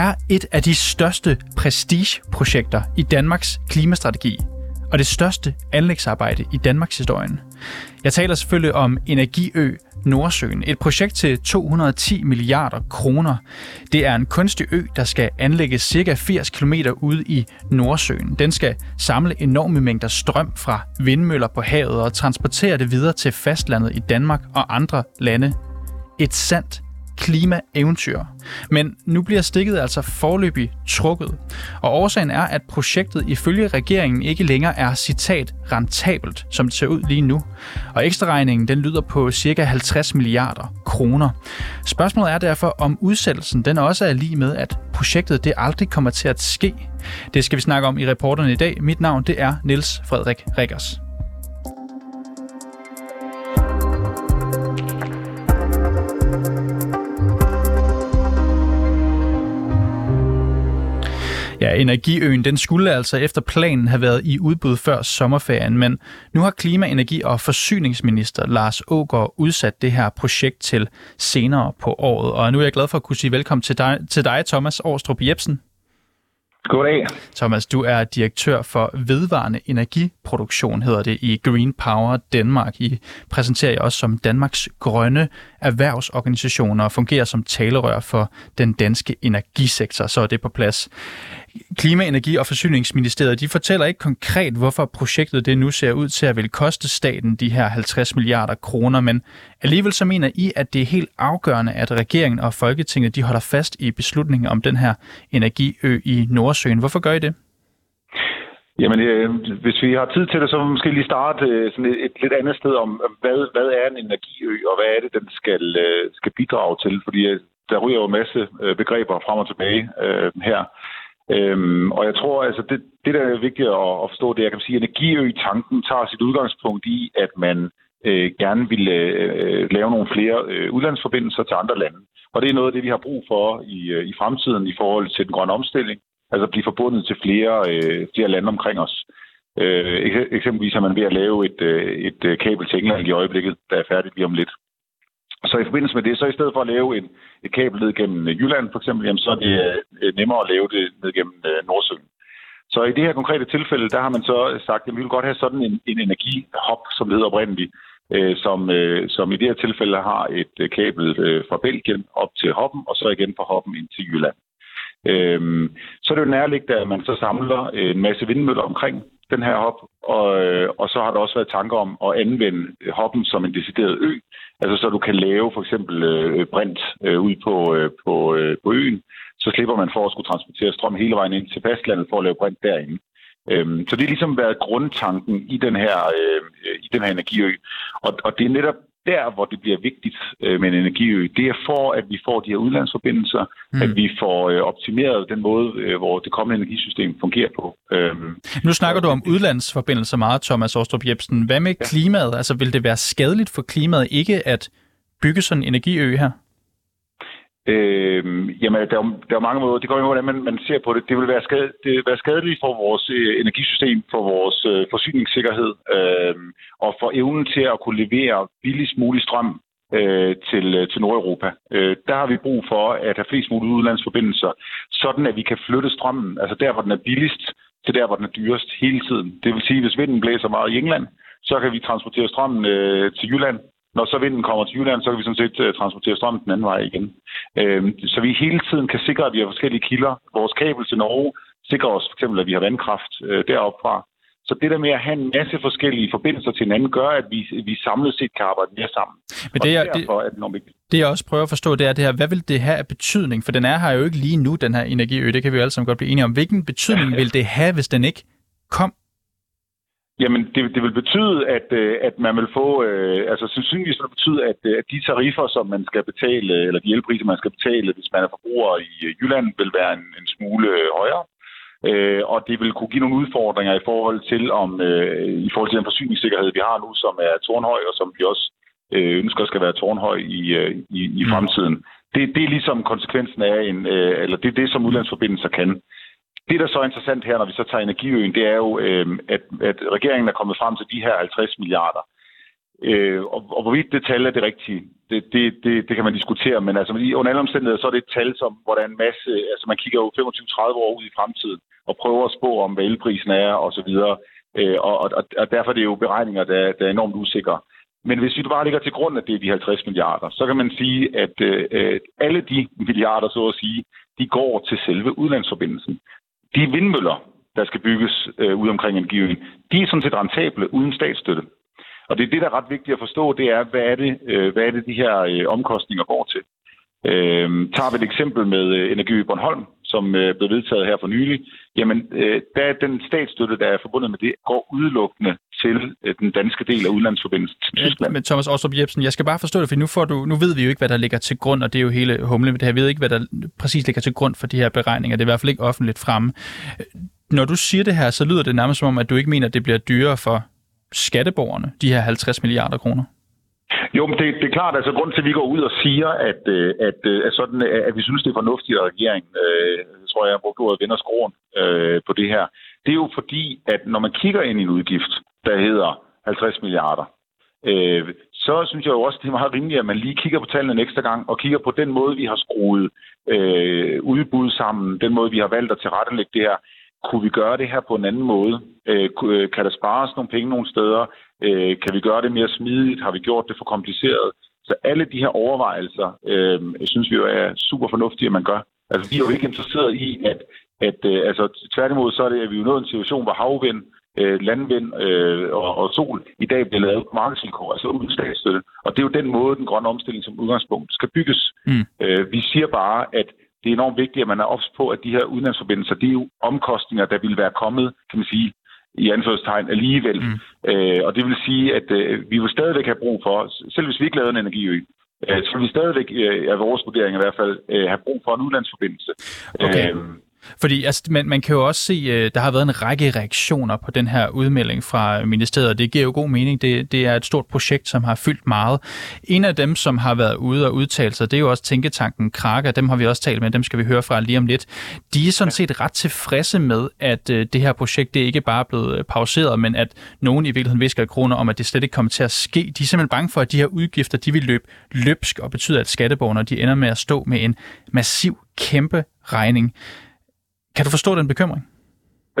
Er et af de største prestigeprojekter i Danmarks klimastrategi, og det største anlægsarbejde i Danmarks historien. Jeg taler selvfølgelig om Energiø Nordsøen. Et projekt til 210 milliarder kroner. Det er en kunstig ø, der skal anlægges cirka 80 km ude i Nordsøen. Den skal samle enorme mængder strøm fra vindmøller på havet og transportere det videre til fastlandet i Danmark og andre lande. Et sandt klimaeventyr. Men nu bliver stikket altså forløbig trukket. Og årsagen er, at projektet ifølge regeringen ikke længere er citat rentabelt, som det ser ud lige nu. Og ekstraregningen den lyder på ca. 50 milliarder kroner. Spørgsmålet er derfor, om udsættelsen den også er lige med, at projektet det aldrig kommer til at ske. Det skal vi snakke om i reporterne i dag. Mit navn det er Niels Frederik Rikkers. Ja, Energiøen den skulle altså efter planen have været i udbud før sommerferien, men nu har klima-, energi- og forsyningsminister Lars Ågaard udsat det her projekt til senere på året. Og nu er jeg glad for at kunne sige velkommen til dig, til dig Thomas Årstrup Jebsen. Goddag. Thomas, du er direktør for vedvarende energiproduktion, hedder det, i Green Power Danmark. I præsenterer jer også som Danmarks grønne erhvervsorganisation og fungerer som talerør for den danske energisektor, så er det på plads. Klima-, Energi- og Forsyningsministeriet de fortæller ikke konkret, hvorfor projektet det nu ser ud til at vil koste staten de her 50 milliarder kroner, men alligevel så mener I, at det er helt afgørende, at regeringen og Folketinget de holder fast i beslutningen om den her energiø i Nordsøen. Hvorfor gør I det? Jamen, øh, hvis vi har tid til det, så vil vi måske lige starte øh, sådan et, et lidt andet sted om, øh, hvad, hvad er en energiø, og hvad er det, den skal, øh, skal bidrage til? Fordi øh, der ryger jo en masse øh, begreber frem og tilbage øh, her. Øhm, og jeg tror, altså, det, det der er vigtigt at, at forstå, det er, jeg kan sige, at energiø-tanken tager sit udgangspunkt i, at man øh, gerne vil øh, lave nogle flere øh, udlandsforbindelser til andre lande. Og det er noget af det, vi har brug for i, øh, i fremtiden i forhold til den grønne omstilling. Altså blive forbundet til flere, øh, flere lande omkring os. Øh, eksempelvis er man ved at lave et, øh, et øh, kabel til England i øjeblikket, der er færdigt lige om lidt. Så i forbindelse med det, så i stedet for at lave en, et kabel ned gennem øh, Jylland for eksempel, jamen, så er det øh, øh, nemmere at lave det ned gennem øh, Nordsøen. Så i det her konkrete tilfælde, der har man så sagt, at vi vil godt have sådan en, en energihop, som det hedder oprindeligt, øh, som, øh, som i det her tilfælde har et øh, kabel øh, fra Belgien op til hoppen, og så igen fra hoppen ind til Jylland. Øh, så er det jo nærliggende, at man så samler øh, en masse vindmøller omkring den her hop, og, øh, og så har der også været tanker om at anvende hoppen som en decideret ø, altså så du kan lave for eksempel øh, brint øh, ud på, øh, på, øh, på øen, så slipper man for at skulle transportere strøm hele vejen ind til fastlandet for at lave brint derinde. Øhm, så det har ligesom været grundtanken i den her, øh, i den her energiø. Og, og det er netop der, hvor det bliver vigtigt øh, med en energiø, det er for, at vi får de her udlandsforbindelser, mm. at vi får øh, optimeret den måde, øh, hvor det kommende energisystem fungerer på. Øhm, nu snakker du om udlandsforbindelser meget, Thomas Åstrup Jebsen. Hvad med ja. klimaet? Altså, vil det være skadeligt for klimaet ikke at bygge sådan en energiø her? Øh, jamen, der er, der er mange måder. Det går jo, hvordan man, man ser på det. Det vil være, skade, det vil være skadeligt for vores øh, energisystem, for vores øh, forsyningssikkerhed øh, og for evnen til at kunne levere billigst mulig strøm øh, til, øh, til Nordeuropa. Øh, der har vi brug for at have flest mulige udlandsforbindelser, sådan at vi kan flytte strømmen, altså der, hvor den er billigst, til der, hvor den er dyrest hele tiden. Det vil sige, hvis vinden blæser meget i England, så kan vi transportere strømmen øh, til Jylland, når så vinden kommer til Jylland, så kan vi sådan set uh, transportere strøm den anden vej igen. Uh, så vi hele tiden kan sikre, at vi har forskellige kilder. Vores kabel til Norge sikrer os for eksempel, at vi har vandkraft uh, deroppe fra. Så det der med at have en masse forskellige forbindelser til hinanden, gør, at vi, vi samlet set kan arbejde mere sammen. Men det, er, det, er det, det jeg også prøver at forstå, det er det her, hvad vil det have af betydning? For den er her jo ikke lige nu, den her energiø, det kan vi jo alle sammen godt blive enige om. Hvilken betydning vil det have, hvis den ikke kom Jamen, det, det vil betyde, at, øh, at man vil få, øh, altså sandsynligvis vil det betyde, at, øh, at de tariffer, som man skal betale, eller de elpriser, man skal betale, hvis man er forbruger i Jylland, vil være en, en smule højere. Øh, og det vil kunne give nogle udfordringer i forhold til om øh, i forhold til den forsyningssikkerhed, vi har nu, som er tårnhøj, og som vi også øh, ønsker skal være tårnhøj i, i, i mm. fremtiden. Det, det er ligesom konsekvensen af en, øh, eller det er det, som udlandsforbindelser kan. Det, der så er interessant her, når vi så tager energiøen, det er jo, øh, at, at regeringen er kommet frem til de her 50 milliarder. Øh, og, og hvorvidt det tal er det rigtige, det, det, det, det kan man diskutere, men altså under alle omstændigheder, så er det et tal, som, hvor der er en masse, altså man kigger jo 25-30 år ud i fremtiden, og prøver at spå om, hvad elprisen er, og så videre. Øh, og, og, og derfor er det jo beregninger, der, der er enormt usikre. Men hvis vi bare ligger til grund, at det er de 50 milliarder, så kan man sige, at øh, alle de milliarder, så at sige, de går til selve udlandsforbindelsen. De vindmøller, der skal bygges øh, ud omkring energiøen, de er sådan set rentable uden statsstøtte. Og det er det, der er ret vigtigt at forstå, det er, hvad er det, øh, hvad er det de her øh, omkostninger går til. Øh, tager vi et eksempel med øh, Energi Bornholm, som øh, blev vedtaget her for nylig, jamen øh, der er den statsstøtte, der er forbundet med det, går udelukkende til øh, den danske del af udlandsforbindelsen til Tyskland. Men Thomas Ostrup Jebsen, jeg skal bare forstå det, for nu, får du, nu ved vi jo ikke, hvad der ligger til grund, og det er jo hele humlen med det her. Vi ved ikke, hvad der præcis ligger til grund for de her beregninger. Det er i hvert fald ikke offentligt fremme. Når du siger det her, så lyder det nærmest som om, at du ikke mener, at det bliver dyrere for skatteborgerne, de her 50 milliarder kroner. Jo, men det, det er klart, altså grund til, at vi går ud og siger, at, øh, at, øh, at, sådan, øh, at vi synes, det er fornuftigt, at regeringen, øh, tror jeg, har brugt ordet vender skroen øh, på det her. Det er jo fordi, at når man kigger ind i en udgift, der hedder 50 milliarder, øh, så synes jeg jo også, det er meget rimeligt, at man lige kigger på tallene en ekstra gang, og kigger på den måde, vi har skruet øh, udbud sammen, den måde, vi har valgt at tilrettelægge det her. Kunne vi gøre det her på en anden måde? Øh, kan der spares nogle penge nogle steder? Øh, kan vi gøre det mere smidigt? Har vi gjort det for kompliceret? Så alle de her overvejelser, øh, synes vi jo er super fornuftige, at man gør. Altså, vi er jo ikke interesseret i, at, at øh, altså, tværtimod så er det, at vi er nået en situation, hvor havvind, øh, landvind øh, og, og sol i dag bliver lavet på markedsvilkår, altså uden statsstøtte. Og det er jo den måde, den grønne omstilling som udgangspunkt skal bygges. Mm. Øh, vi siger bare, at det er enormt vigtigt, at man er ops på, at de her udenlandsforbindelser, det er jo omkostninger, der vil være kommet, kan man sige, i anførselstegn alligevel. Mm. Øh, og det vil sige, at øh, vi vil stadigvæk have brug for, selv hvis vi ikke lavede en energiø, øh, så vil vi stadigvæk, øh, af vores vurdering i hvert fald, øh, have brug for en udlandsforbindelse. Okay. Øh, fordi altså, man, man kan jo også se, øh, der har været en række reaktioner på den her udmelding fra ministeriet, og det giver jo god mening. Det, det er et stort projekt, som har fyldt meget. En af dem, som har været ude og udtale sig, det er jo også Tænketanken Kraka. Dem har vi også talt med, dem skal vi høre fra lige om lidt. De er sådan set ret tilfredse med, at øh, det her projekt det ikke bare er blevet øh, pauseret, men at nogen i virkeligheden visker kroner om, at det slet ikke kommer til at ske. De er simpelthen bange for, at de her udgifter de vil løbe løbsk og betyder, at skatteborgerne de ender med at stå med en massiv, kæmpe regning. Kan du forstå den bekymring?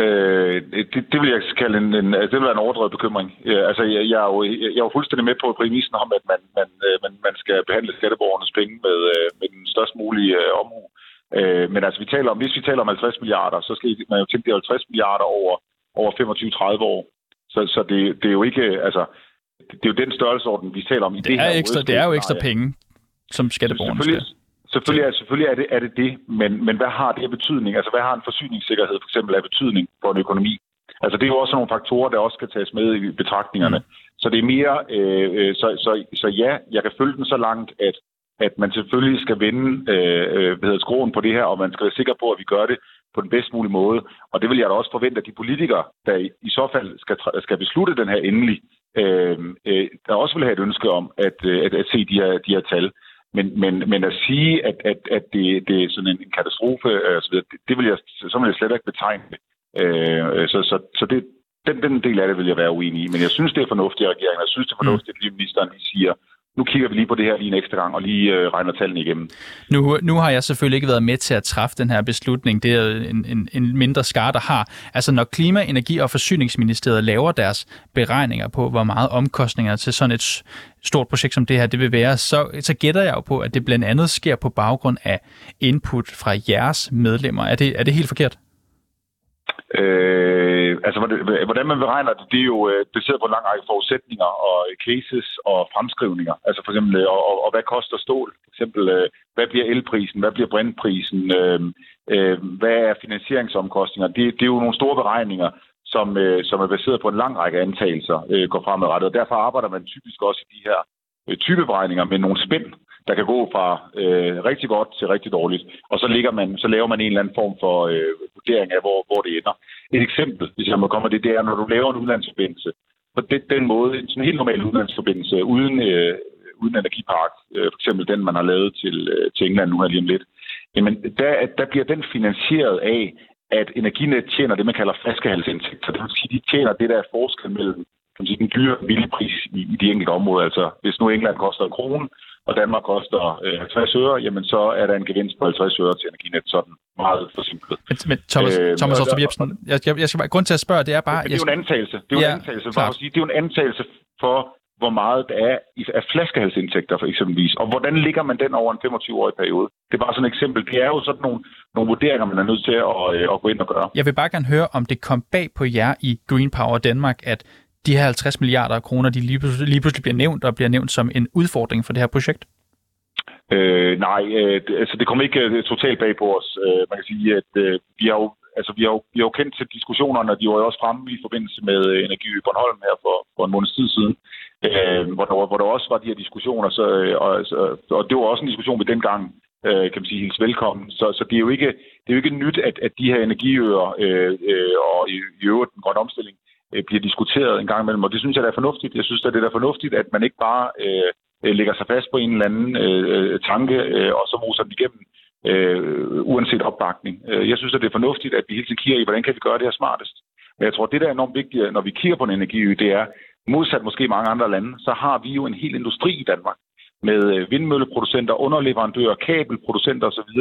Øh, det, det vil jeg kalde en, en, altså, det vil være en overdrevet bekymring. Ja, altså, jeg, jeg, er jo, jeg er jo fuldstændig med på præmissen om, at man, man, øh, man, man skal behandle skatteborgernes penge med, øh, med den størst mulige øh, omhu. Øh, men altså, vi taler om, hvis vi taler om 50 milliarder, så skal man jo tænke, det er 50 milliarder over, over 25-30 år. Så, så det, det er jo ikke, altså, det er jo den størrelsesorden, vi taler om i det, det her. Ekstra, det er jo ekstra penge, som skatteborgerne skal. Selvfølgelig, er, selvfølgelig er, det, er det det, men, men hvad har det af betydning? Altså, hvad har en forsyningssikkerhed for eksempel af betydning for en økonomi? Altså, det er jo også nogle faktorer, der også skal tages med i betragtningerne. Mm. Så det er mere, øh, øh, så, så, så ja, jeg kan følge den så langt, at, at man selvfølgelig skal vende øh, hvad hedder, skruen på det her, og man skal være sikker på, at vi gør det på den bedst mulige måde. Og det vil jeg da også forvente, at de politikere, der i, i så fald skal, skal beslutte den her endelig, øh, øh, der også vil have et ønske om at, øh, at, at se de her, de her tal. Men, men, men at sige, at, at, at det, det er sådan en, katastrofe, øh, så det, det vil jeg, så vil jeg slet ikke betegne det. Øh, så så, så det, den, den del af det vil jeg være uenig i. Men jeg synes, det er fornuftigt at regeringen. Jeg synes, det er fornuftigt, at lige ministeren lige siger, nu kigger vi lige på det her lige en ekstra gang, og lige øh, regner tallene igennem. Nu, nu har jeg selvfølgelig ikke været med til at træffe den her beslutning. Det er en, en, en mindre skar, der har. Altså når Klima-, Energi- og Forsyningsministeriet laver deres beregninger på, hvor meget omkostninger til sådan et stort projekt som det her det vil være, så, så gætter jeg jo på, at det blandt andet sker på baggrund af input fra jeres medlemmer. Er det, er det helt forkert? Øh, altså, hvordan man beregner det, det er jo øh, baseret på en lang række forudsætninger og cases og fremskrivninger. Altså for eksempel, øh, og, og, og hvad koster stål? For eksempel, øh, hvad bliver elprisen? Hvad bliver brintprisen? Øh, øh, hvad er finansieringsomkostninger? Det, det er jo nogle store beregninger, som, øh, som er baseret på en lang række antagelser, øh, går fremadrettet. Og derfor arbejder man typisk også i de her øh, typeberegninger med nogle spænd, der kan gå fra øh, rigtig godt til rigtig dårligt. Og så, ligger man, så laver man en eller anden form for øh, vurdering af, hvor, hvor det ender. Et eksempel, hvis jeg må komme det, det er, når du laver en udlandsforbindelse, på den, den måde, en sådan helt normal udlandsforbindelse, uden, øh, uden energipark, øh, for eksempel den, man har lavet til, øh, til England nu her lige om lidt, jamen der, der bliver den finansieret af, at Energinet tjener det, man kalder flaskehalsindtægter. Det vil sige, de tjener det, der er forskel mellem kan man sige, den dyre pris i, i de enkelte områder. Altså, hvis nu England koster en krone, og Danmark koster øh, 50 øre, jamen så er der en gevinst på 50 øre til Energinet, sådan meget forsimplet. Men, men Thomas, øh, Thomas Ostrup Jebsen, jeg, jeg, jeg skal bare, grund til at spørge, det er bare... Det er jo en antagelse. Det er jo ja, en antagelse, for at sige, det er jo en antagelse for, hvor meget der er af flaskehalsindtægter for eksempelvis, og hvordan ligger man den over en 25-årig periode. Det er bare sådan et eksempel. Det er jo sådan nogle, nogle vurderinger, man er nødt til at, at, øh, at gå ind og gøre. Jeg vil bare gerne høre, om det kom bag på jer i Green Power Danmark, at de her 50 milliarder kroner, de lige pludselig, lige pludselig bliver nævnt og bliver nævnt som en udfordring for det her projekt? Øh, nej, øh, det, altså det kommer ikke øh, totalt bag på os. Øh, man kan sige, at øh, vi har jo altså, vi har jo, vi har jo kendt til diskussionerne, og de var jo også fremme i forbindelse med øh, Energi i Bornholm her for, for en måneds tid siden, øh, hvor, der, hvor der også var de her diskussioner, så, øh, og, så, og det var også en diskussion, vi dengang øh, kan man sige, hils velkommen. Så, så det, er jo ikke, det er jo ikke nyt, at, at de her energiøer øh, øh, og i, i øvrigt den grønne omstilling Øh, bliver diskuteret en gang imellem, og det synes jeg, der er fornuftigt. Jeg synes, at det er fornuftigt, at man ikke bare øh, lægger sig fast på en eller anden øh, tanke, øh, og så moser den igennem, øh, uanset opbakning. Øh, jeg synes, at det er fornuftigt, at vi hele tiden kigger i, hvordan kan vi gøre det her smartest. Men jeg tror, det der er enormt vigtigt, når vi kigger på en energiø, det er, modsat måske mange andre lande, så har vi jo en hel industri i Danmark med øh, vindmølleproducenter, underleverandører, kabelproducenter osv.,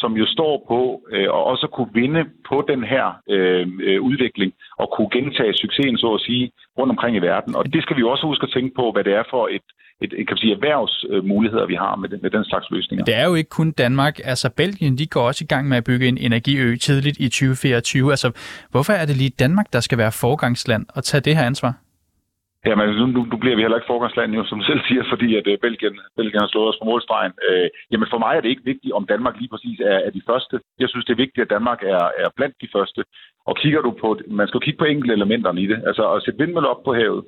som jo står på øh, og også kunne vinde på den her øh, øh, udvikling og kunne gentage succesen, så at sige, rundt omkring i verden. Og det skal vi også huske at tænke på, hvad det er for et, et, et kan man sige, erhvervsmuligheder, vi har med, den, med den slags løsninger. Det er jo ikke kun Danmark. Altså Belgien, de går også i gang med at bygge en energiø tidligt i 2024. Altså, hvorfor er det lige Danmark, der skal være forgangsland og tage det her ansvar? Jamen, nu, nu, nu bliver vi heller ikke forgangsland, jo, som du selv siger, fordi at uh, Belgien, Belgien har slået os på målstregen. Uh, jamen, for mig er det ikke vigtigt, om Danmark lige præcis er, er de første. Jeg synes, det er vigtigt, at Danmark er, er blandt de første. Og kigger du på, man skal kigge på enkelte elementerne i det. Altså, at sætte vindmøller op på havet,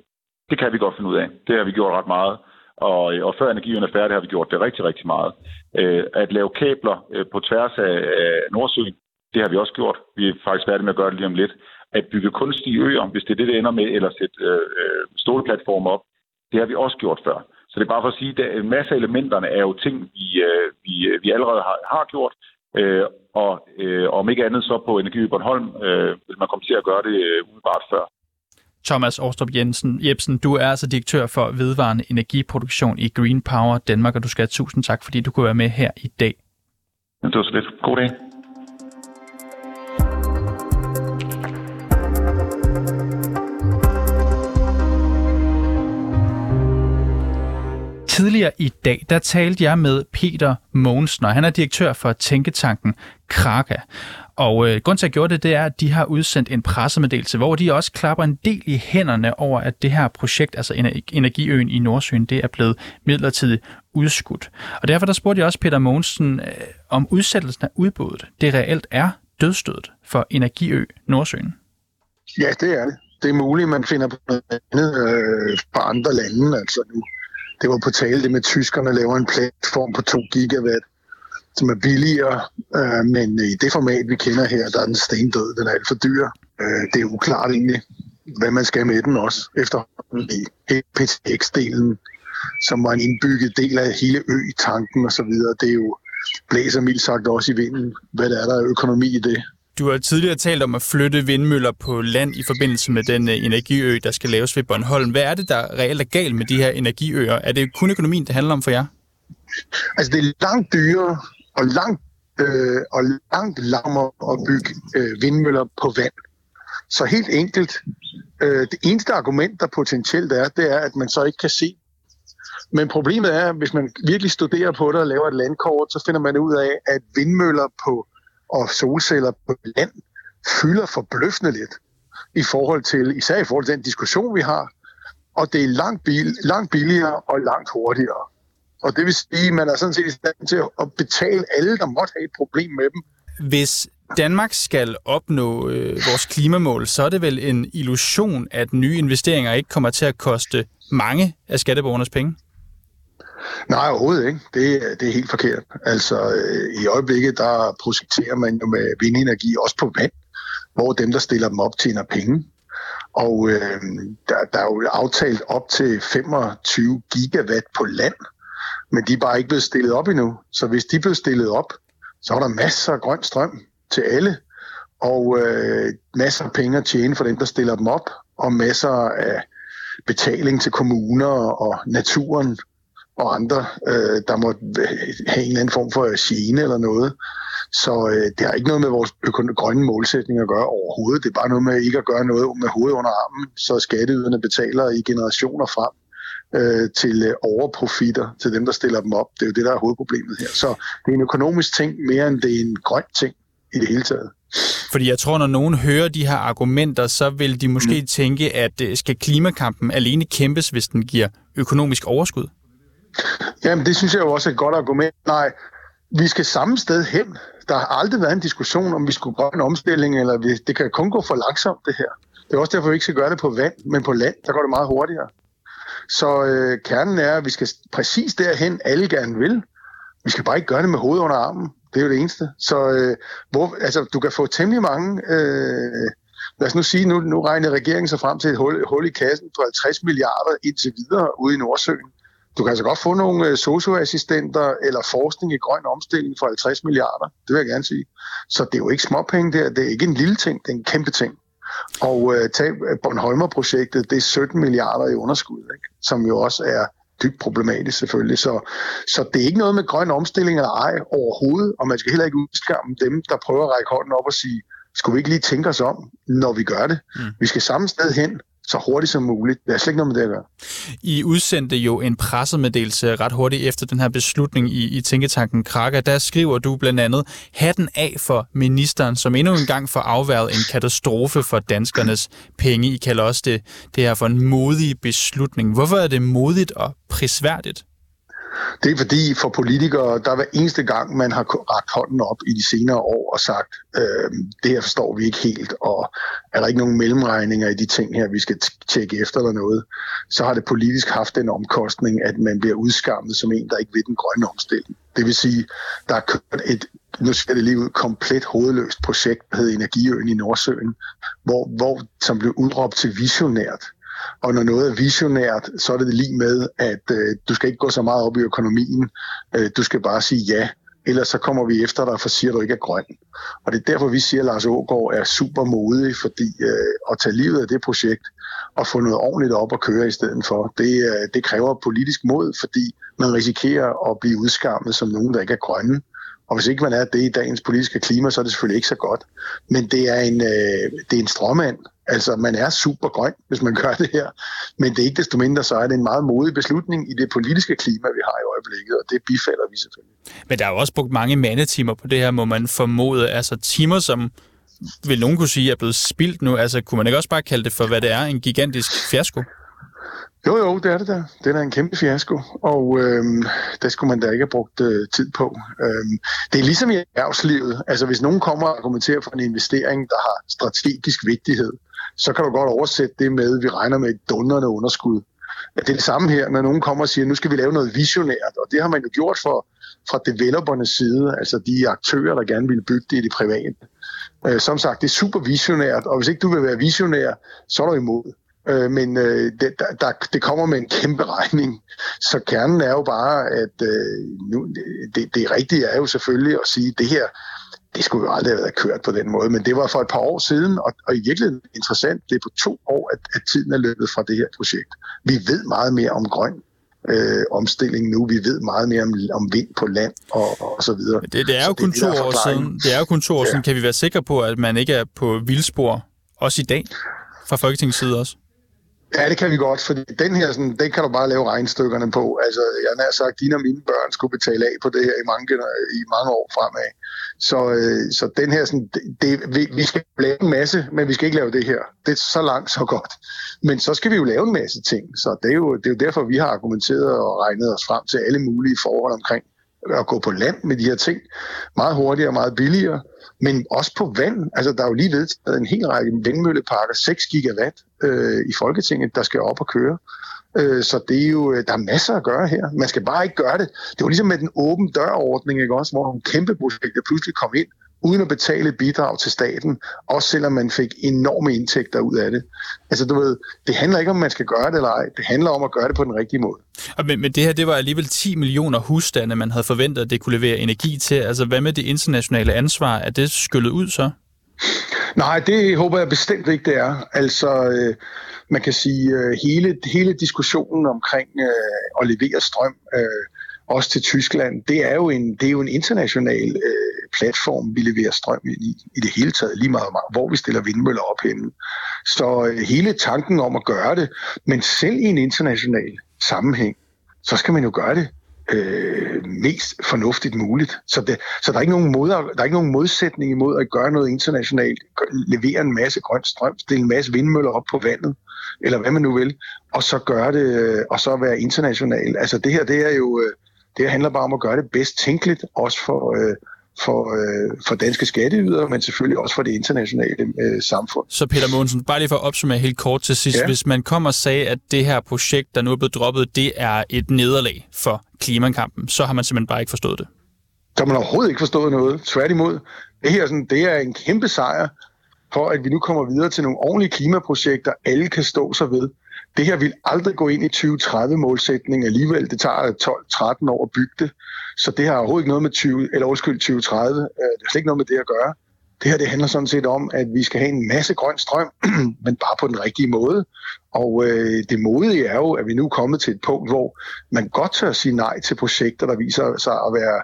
det kan vi godt finde ud af. Det har vi gjort ret meget. Og, øh, og før energien er færdig, har vi gjort det rigtig, rigtig meget. Uh, at lave kabler uh, på tværs af, af Nordsøen, det har vi også gjort. Vi er faktisk færdige med at gøre det lige om lidt at bygge kunstige øer, hvis det er det, det ender med, eller sætte øh, øh, stålplatformer op, det har vi også gjort før. Så det er bare for at sige, at en masse af elementerne er jo ting, vi, øh, vi, øh, vi allerede har, har gjort, øh, og øh, om ikke andet så på Energi Bornholm øh, vil man komme til at gøre det øh, umiddelbart før. Thomas Årstrup Jensen, Jebsen, du er altså direktør for vedvarende energiproduktion i Green Power Danmark, og du skal have tusind tak, fordi du kunne være med her i dag. Det var så lidt. God dag. Tidligere i dag, der talte jeg med Peter Mogensen, og han er direktør for Tænketanken Kraka. Og øh, grund til, at jeg gjorde det, det er, at de har udsendt en pressemeddelelse, hvor de også klapper en del i hænderne over, at det her projekt, altså Energiøen i Nordsøen, det er blevet midlertidigt udskudt. Og derfor der spurgte jeg også Peter Mogensen, øh, om udsættelsen af udbuddet, det reelt er dødstødet for Energiø Nordsøen. Ja, det er det. Det er muligt, man finder på noget andet øh, fra andre lande. Altså nu det var på tale det med, at tyskerne laver en platform på 2 gigawatt, som er billigere, øh, men i det format, vi kender her, der er den stendød, den er alt for dyr. Øh, det er uklart egentlig, hvad man skal med den også, efter i PTX-delen, som var en indbygget del af hele ø-tanken og så videre. Det er jo blæser mildt sagt også i vinden, hvad der er, der er økonomi i det. Du har tidligere talt om at flytte vindmøller på land i forbindelse med den øh, energiø, der skal laves ved Bornholm. Hvad er det, der reelt er galt med de her energiøer? Er det kun økonomien, det handler om for jer? Altså, det er langt dyrere og langt, øh, og langt lammere at bygge øh, vindmøller på vand. Så helt enkelt, øh, det eneste argument, der potentielt er, det er, at man så ikke kan se. Men problemet er, at hvis man virkelig studerer på det og laver et landkort, så finder man ud af, at vindmøller på og solceller på land fylder forbløffende lidt i forhold til, især i forhold til den diskussion, vi har. Og det er langt, bil, langt billigere og langt hurtigere. Og det vil sige, at man er sådan set i stand til at betale alle, der måtte have et problem med dem. Hvis Danmark skal opnå øh, vores klimamål, så er det vel en illusion, at nye investeringer ikke kommer til at koste mange af skatteborgernes penge? Nej, overhovedet ikke. Det, det er helt forkert. Altså, øh, i øjeblikket, der projekterer man jo med vindenergi også på vand, hvor dem, der stiller dem op, tjener penge. Og øh, der, der er jo aftalt op til 25 gigawatt på land, men de er bare ikke blevet stillet op endnu. Så hvis de blev stillet op, så er der masser af grøn strøm til alle, og øh, masser af penge at tjene for dem, der stiller dem op, og masser af betaling til kommuner og naturen og andre, øh, der må have en eller anden form for gene eller noget. Så øh, det har ikke noget med vores grønne målsætning at gøre overhovedet. Det er bare noget med ikke at gøre noget med hovedet under armen, så skatteyderne betaler i generationer frem øh, til øh, overprofitter til dem, der stiller dem op. Det er jo det, der er hovedproblemet her. Så det er en økonomisk ting mere end det er en grøn ting i det hele taget. Fordi jeg tror, når nogen hører de her argumenter, så vil de måske mm. tænke, at øh, skal klimakampen alene kæmpes, hvis den giver økonomisk overskud? Jamen, det synes jeg jo også er et godt argument. Nej, vi skal samme sted hen. Der har aldrig været en diskussion, om vi skulle gøre en omstilling, eller vi, det kan kun gå for langsomt, det her. Det er også derfor, vi ikke skal gøre det på vand, men på land, der går det meget hurtigere. Så øh, kernen er, at vi skal præcis derhen, alle gerne vil. Vi skal bare ikke gøre det med hovedet under armen. Det er jo det eneste. Så øh, hvor, altså, du kan få temmelig mange... Øh, lad os nu sige, nu, nu regner regeringen sig frem til et hul, hul i kassen på 50 milliarder indtil videre ude i Nordsøen. Du kan altså godt få nogle øh, socioassistenter eller forskning i grøn omstilling for 50 milliarder. Det vil jeg gerne sige. Så det er jo ikke småpenge der. Det er ikke en lille ting, det er en kæmpe ting. Og øh, tag Bornholmer-projektet, det er 17 milliarder i underskud, ikke? som jo også er dybt problematisk selvfølgelig. Så, så det er ikke noget med grøn omstilling eller ej overhovedet, og man skal heller ikke udskamme dem, der prøver at række hånden op og sige, skulle vi ikke lige tænke os om, når vi gør det? Mm. Vi skal samme sted hen, så hurtigt som muligt. Det er slet ikke noget med det at gøre. I udsendte jo en pressemeddelelse ret hurtigt efter den her beslutning i, i Tænketanken Kraka. Der skriver du blandt andet, hatten af for ministeren, som endnu en gang får afværget en katastrofe for danskernes penge. I kalder også det, det her for en modig beslutning. Hvorfor er det modigt og prisværdigt? Det er fordi for politikere, der hver eneste gang, man har rakt hånden op i de senere år og sagt, øh, det her forstår vi ikke helt, og er der ikke nogen mellemregninger i de ting her, vi skal tjekke efter eller noget, så har det politisk haft en omkostning, at man bliver udskammet som en, der ikke ved den grønne omstilling. Det vil sige, der er kørt et nu ser det lige ud, komplet hovedløst projekt, der hedder Energiøen i Nordsøen, hvor, hvor, som blev udråbt til visionært. Og når noget er visionært, så er det lige med, at øh, du skal ikke gå så meget op i økonomien. Øh, du skal bare sige ja, ellers så kommer vi efter dig, for siger du ikke er grøn. Og det er derfor, vi siger, at Lars Ågaard er super modig, fordi øh, at tage livet af det projekt og få noget ordentligt op at køre i stedet for, det, øh, det kræver politisk mod, fordi man risikerer at blive udskammet som nogen, der ikke er grønne. Og hvis ikke man er det i dagens politiske klima, så er det selvfølgelig ikke så godt. Men det er en, øh, det er en stråmand, Altså, man er super grøn, hvis man gør det her. Men det er ikke desto mindre, så er det en meget modig beslutning i det politiske klima, vi har i øjeblikket, og det bifalder vi selvfølgelig. Men der er jo også brugt mange mandetimer på det her, må man formode. Altså timer, som vil nogen kunne sige er blevet spildt nu. Altså, kunne man ikke også bare kalde det for, hvad det er, en gigantisk fiasko? Jo, jo, det er det der. Det er en kæmpe fiasko, og øhm, det skulle man da ikke have brugt øh, tid på. Øhm, det er ligesom i erhvervslivet. Altså, hvis nogen kommer og argumenterer for en investering, der har strategisk vigtighed, så kan du godt oversætte det med, at vi regner med et dundrende underskud. Det er det samme her, når nogen kommer og siger, at nu skal vi lave noget visionært, og det har man jo gjort for, fra developernes side, altså de aktører, der gerne vil bygge det i det private. Øh, som sagt, det er super visionært, og hvis ikke du vil være visionær, så er du imod. Øh, men øh, det, der, det kommer med en kæmpe regning. Så kernen er jo bare, at øh, nu, det, det rigtige er jo selvfølgelig at sige, at det her, det skulle jo aldrig have været kørt på den måde, men det var for et par år siden, og, og i virkeligheden interessant, det er på to år, at, at tiden er løbet fra det her projekt. Vi ved meget mere om grøn øh, omstilling nu. Vi ved meget mere om, om vind på land og, og så videre. Det, det er jo kun to år siden. Det er jo kun to år ja. siden. Kan vi være sikre på, at man ikke er på vildspor også i dag fra Folketingets side også? Ja, det kan vi godt, fordi den her, sådan, den kan du bare lave regnstykkerne på. Altså, jeg har sagt, dine og mine børn skulle betale af på det her i mange, i mange år fremad. Så, øh, så den her, sådan, det, det, vi, vi skal lave en masse, men vi skal ikke lave det her. Det er så langt, så godt. Men så skal vi jo lave en masse ting. Så det er jo, det er jo derfor, vi har argumenteret og regnet os frem til alle mulige forhold omkring at gå på land med de her ting. Meget hurtigere og meget billigere men også på vand. Altså, der er jo lige vedtaget en hel række vindmølleparker, 6 gigawatt øh, i Folketinget, der skal op og køre. Øh, så det er jo, øh, der er masser at gøre her. Man skal bare ikke gøre det. Det var ligesom med den åben dørordning, ikke også, hvor nogle kæmpe projekter pludselig kom ind, uden at betale bidrag til staten, også selvom man fik enorme indtægter ud af det. Altså du ved, det handler ikke om, man skal gøre det eller ej. Det handler om at gøre det på den rigtige måde. Men, men det her, det var alligevel 10 millioner husstande, man havde forventet, at det kunne levere energi til. Altså hvad med det internationale ansvar? Er det skyllet ud så? Nej, det håber jeg bestemt ikke, det er. Altså, øh, man kan sige, øh, hele, hele diskussionen omkring øh, at levere strøm, øh, også til Tyskland, det er jo en, det er jo en international øh, platform, vi leverer strøm ind i, i det hele taget, lige meget, hvor vi stiller vindmøller op henne. Så øh, hele tanken om at gøre det, men selv i en international sammenhæng, så skal man jo gøre det øh, mest fornuftigt muligt. Så, det, så der, er ikke nogen mod, der er ikke nogen modsætning imod at gøre noget internationalt, levere en masse grøn strøm, stille en masse vindmøller op på vandet, eller hvad man nu vil, og så gøre det, øh, og så være international. Altså det her, det er jo, øh, det her handler bare om at gøre det bedst tænkeligt, også for, øh, for, øh, for danske skatteydere, men selvfølgelig også for det internationale øh, samfund. Så Peter Mogensen, bare lige for at opsummere helt kort til sidst. Ja. Hvis man kommer og sagde, at det her projekt, der nu er blevet droppet, det er et nederlag for klimakampen, så har man simpelthen bare ikke forstået det. Så har man overhovedet ikke forstået noget. Tværtimod, det her sådan, det er en kæmpe sejr for, at vi nu kommer videre til nogle ordentlige klimaprojekter, alle kan stå sig ved. Det her vil aldrig gå ind i 2030-målsætning alligevel. Det tager 12-13 år at bygge det. Så det har overhovedet ikke noget med 20, eller undskyld, 2030. Øh, det har slet ikke noget med det at gøre. Det her det handler sådan set om, at vi skal have en masse grøn strøm, men bare på den rigtige måde. Og øh, det modige er jo, at vi nu er kommet til et punkt, hvor man godt tør sige nej til projekter, der viser sig at være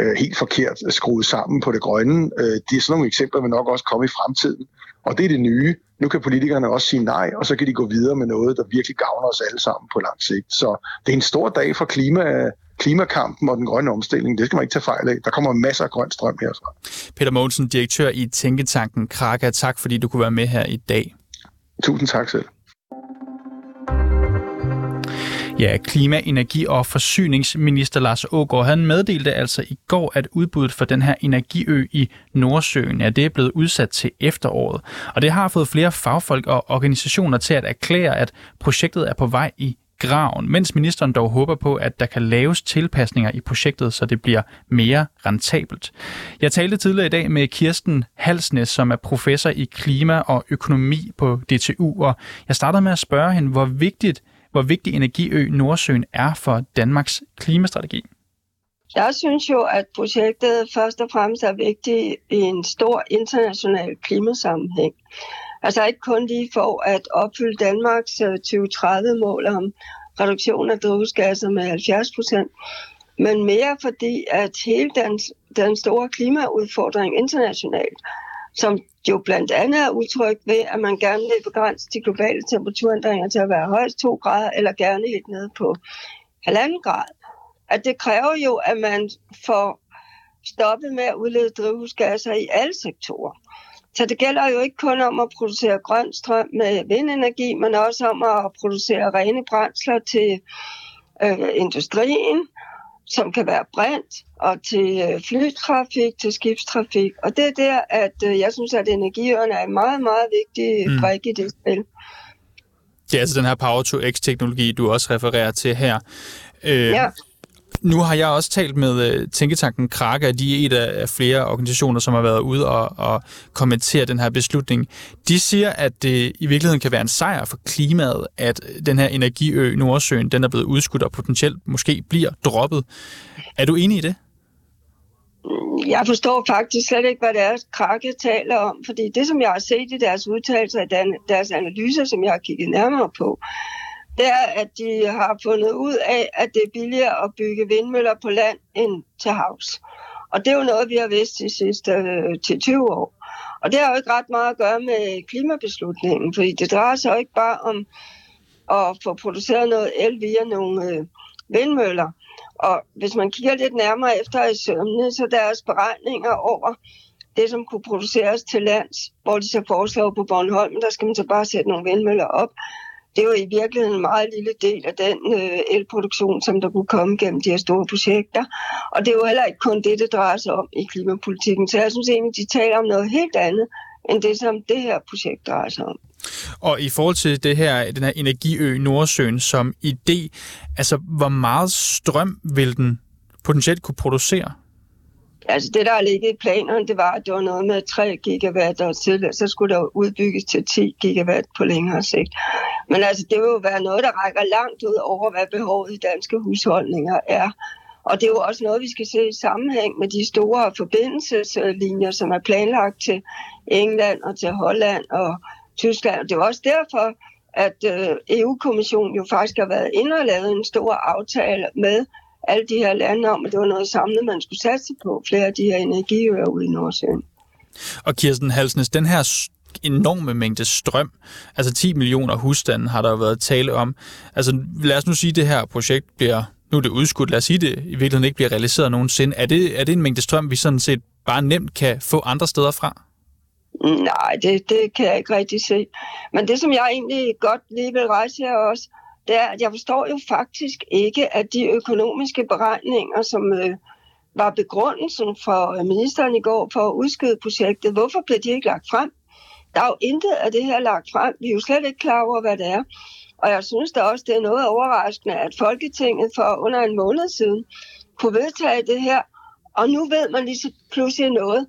øh, helt forkert skruet sammen på det grønne. Øh, det er sådan nogle eksempler, vil nok også komme i fremtiden. Og det er det nye. Nu kan politikerne også sige nej, og så kan de gå videre med noget, der virkelig gavner os alle sammen på lang sigt. Så det er en stor dag for klima, klimakampen og den grønne omstilling. Det skal man ikke tage fejl af. Der kommer masser af grøn strøm herfra. Peter Mogensen, direktør i Tænketanken Kraka. Tak fordi du kunne være med her i dag. Tusind tak selv. Ja, klima-, energi- og forsyningsminister Lars Ågaard, han meddelte altså i går, at udbuddet for den her energiø i Nordsøen, ja, det er blevet udsat til efteråret. Og det har fået flere fagfolk og organisationer til at erklære, at projektet er på vej i graven, mens ministeren dog håber på, at der kan laves tilpasninger i projektet, så det bliver mere rentabelt. Jeg talte tidligere i dag med Kirsten Halsnes, som er professor i klima og økonomi på DTU, og jeg startede med at spørge hende, hvor vigtigt hvor vigtig energiø Nordsøen er for Danmarks klimastrategi? Jeg synes jo, at projektet først og fremmest er vigtigt i en stor international klimasammenhæng. Altså ikke kun lige for at opfylde Danmarks øh, 2030-mål om reduktion af drivhusgasser med 70 procent, men mere fordi, at hele den, den store klimaudfordring internationalt som jo blandt andet er udtrykt ved, at man gerne vil begrænse de globale temperaturændringer til at være højst 2 grader, eller gerne helt nede på halvanden grad. At det kræver jo, at man får stoppet med at udlede drivhusgasser i alle sektorer. Så det gælder jo ikke kun om at producere grøn strøm med vindenergi, men også om at producere rene brændsler til øh, industrien, som kan være brændt, og til øh, flytrafik, til skibstrafik. Og det er der, at øh, jeg synes, at energiøerne er en meget, meget vigtig mm. brik i det spil. Det er altså den her Power-to-X-teknologi, du også refererer til her. Øh, ja. Nu har jeg også talt med øh, Tænketanken Kraka, de er et af flere organisationer, som har været ude og, og kommentere den her beslutning. De siger, at det i virkeligheden kan være en sejr for klimaet, at den her energiø Nordsøen, den er blevet udskudt og potentielt måske bliver droppet. Er du enig i det? Jeg forstår faktisk slet ikke, hvad deres Krakke taler om, fordi det, som jeg har set i deres udtalelser, deres analyser, som jeg har kigget nærmere på, det er, at de har fundet ud af, at det er billigere at bygge vindmøller på land end til havs. Og det er jo noget, vi har vidst de sidste øh, til 20 år. Og det har jo ikke ret meget at gøre med klimabeslutningen, fordi det drejer sig jo ikke bare om at få produceret noget el via nogle øh, vindmøller. Og hvis man kigger lidt nærmere efter i sømne, så deres beregninger over det, som kunne produceres til lands, hvor de så foreslår på Bornholm, der skal man så bare sætte nogle vindmøller op, det er jo i virkeligheden en meget lille del af den øh, elproduktion, som der kunne komme gennem de her store projekter. Og det er jo heller ikke kun det, det drejer sig om i klimapolitikken. Så jeg synes egentlig, de taler om noget helt andet, end det, som det her projekt drejer sig om. Og i forhold til det her, den her energiø Nordsøen som idé, altså hvor meget strøm vil den potentielt kunne producere? Altså det, der har ligget i planerne, det var, at det var noget med 3 gigawatt, og til, så skulle der udbygges til 10 gigawatt på længere sigt. Men altså, det vil jo være noget, der rækker langt ud over, hvad behovet i danske husholdninger er. Og det er jo også noget, vi skal se i sammenhæng med de store forbindelseslinjer, som er planlagt til England og til Holland og Tyskland. Det var også derfor, at øh, EU-kommissionen jo faktisk har været inde og lavet en stor aftale med alle de her lande om, at det var noget samlet, man skulle satse på, flere af de her energiøer ude i Nordsøen. Og Kirsten Halsnes, den her enorme mængde strøm, altså 10 millioner husstande har der jo været tale om. Altså lad os nu sige, at det her projekt bliver, nu er det udskudt, lad os sige, det i virkeligheden ikke bliver realiseret nogensinde. Er det, er det en mængde strøm, vi sådan set bare nemt kan få andre steder fra? Mm, nej, det, det kan jeg ikke rigtig se. Men det, som jeg egentlig godt lige vil rejse her også, det er, at jeg forstår jo faktisk ikke, at de økonomiske beregninger, som øh, var begrundelsen for øh, ministeren i går for at udskyde projektet, hvorfor blev de ikke lagt frem? Der er jo intet af det her lagt frem. Vi er jo slet ikke klar over, hvad det er. Og jeg synes da også, det er noget overraskende, at Folketinget for under en måned siden kunne vedtage det her, og nu ved man lige pludselig noget,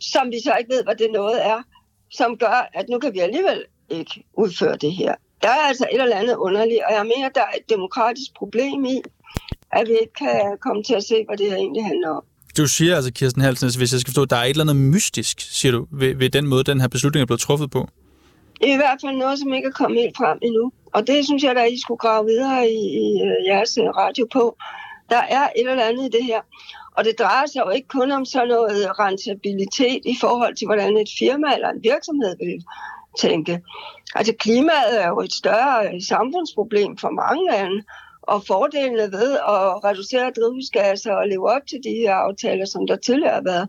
som vi så ikke ved, hvad det noget er, som gør, at nu kan vi alligevel ikke udføre det her. Der er altså et eller andet underligt, og jeg mener, der er et demokratisk problem i, at vi ikke kan komme til at se, hvad det her egentlig handler om. Du siger altså, Kirsten Halsnes, altså, hvis jeg skal forstå, der er et eller andet mystisk, siger du, ved, ved den måde, den her beslutning er blevet truffet på? I hvert fald noget, som ikke er kommet helt frem endnu. Og det synes jeg, at I skulle grave videre i, i øh, jeres øh, radio på. Der er et eller andet i det her. Og det drejer sig jo ikke kun om sådan noget øh, rentabilitet i forhold til, hvordan et firma eller en virksomhed vil tænke. Altså klimaet er jo et større samfundsproblem for mange lande, og fordelene ved at reducere drivhusgasser og leve op til de her aftaler, som der tidligere har været,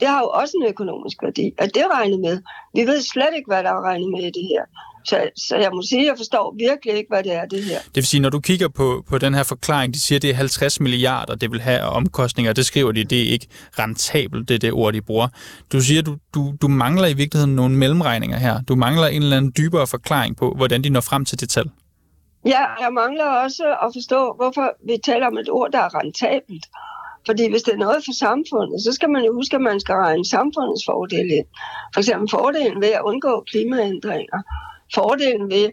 det har jo også en økonomisk værdi. Er det regnet med? Vi ved slet ikke, hvad der er regnet med i det her. Så, så jeg må sige, at jeg forstår virkelig ikke, hvad det er, det her. Det vil sige, når du kigger på, på den her forklaring, de siger, at det er 50 milliarder, det vil have omkostninger, det skriver de, det er ikke rentabelt, det er det ord, de bruger. Du siger, du, du, du mangler i virkeligheden nogle mellemregninger her. Du mangler en eller anden dybere forklaring på, hvordan de når frem til det tal. Ja, jeg mangler også at forstå, hvorfor vi taler om et ord, der er rentabelt. Fordi hvis det er noget for samfundet, så skal man jo huske, at man skal regne samfundets fordele ind. For eksempel fordelen ved at undgå klimaændringer fordelen ved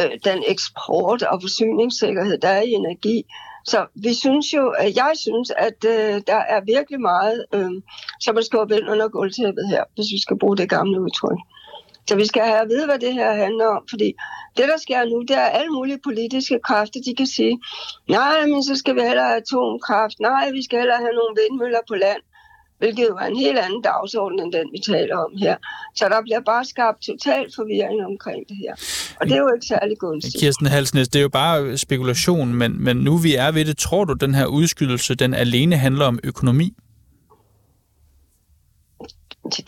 øh, den eksport og forsyningssikkerhed, der er i energi. Så vi synes jo, at jeg synes, at øh, der er virkelig meget, øh, som man skal ind under gulvtæppet her, hvis vi skal bruge det gamle udtryk. Så vi skal have at vide, hvad det her handler om, fordi det, der sker nu, det er alle mulige politiske kræfter, de kan sige, nej, men så skal vi hellere have atomkraft, nej, vi skal hellere have nogle vindmøller på land hvilket jo er en helt anden dagsorden end den, vi taler om her. Så der bliver bare skabt total forvirring omkring det her. Og det er jo ikke særlig gunstigt. Kirsten Halsnes, det er jo bare spekulation, men, men nu vi er ved det, tror du, den her udskydelse, den alene handler om økonomi?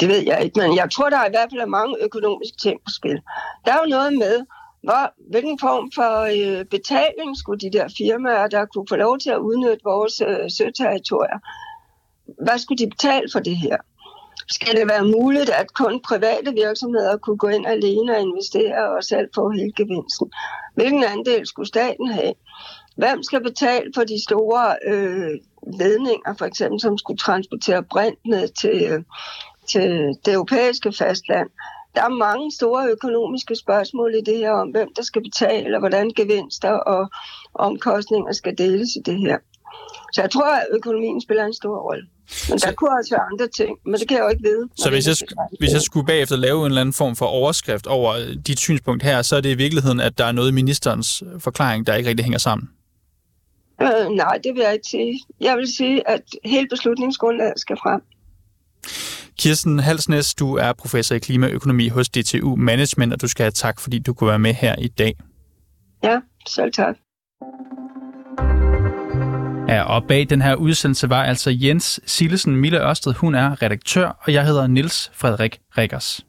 Det ved jeg ikke, men jeg tror, der er i hvert fald mange økonomiske ting på spil. Der er jo noget med, hvor, hvilken form for øh, betaling skulle de der firmaer, der kunne få lov til at udnytte vores øh, søterritorier, hvad skulle de betale for det her? Skal det være muligt, at kun private virksomheder kunne gå ind alene og investere og selv få hele gevinsten? Hvilken andel skulle staten have? Hvem skal betale for de store øh, ledninger, for eksempel, som skulle transportere brint ned til, øh, til det europæiske fastland? Der er mange store økonomiske spørgsmål i det her om, hvem der skal betale, og hvordan gevinster og omkostninger skal deles i det her. Så jeg tror, at økonomien spiller en stor rolle. Men så, der kunne også være andre ting, men det kan jeg jo ikke vide. Så hvis jeg, hvis jeg skulle bagefter lave en eller anden form for overskrift over dit synspunkt her, så er det i virkeligheden, at der er noget i ministerens forklaring, der ikke rigtig hænger sammen? Øh, nej, det vil jeg ikke sige. Jeg vil sige, at hele beslutningsgrundlaget skal frem. Kirsten Halsnes, du er professor i klimaøkonomi hos DTU Management, og du skal have tak, fordi du kunne være med her i dag. Ja, selv tak. Ja, og bag den her udsendelse var altså Jens Sillesen Mille Ørsted. Hun er redaktør, og jeg hedder Nils Frederik Rikkers.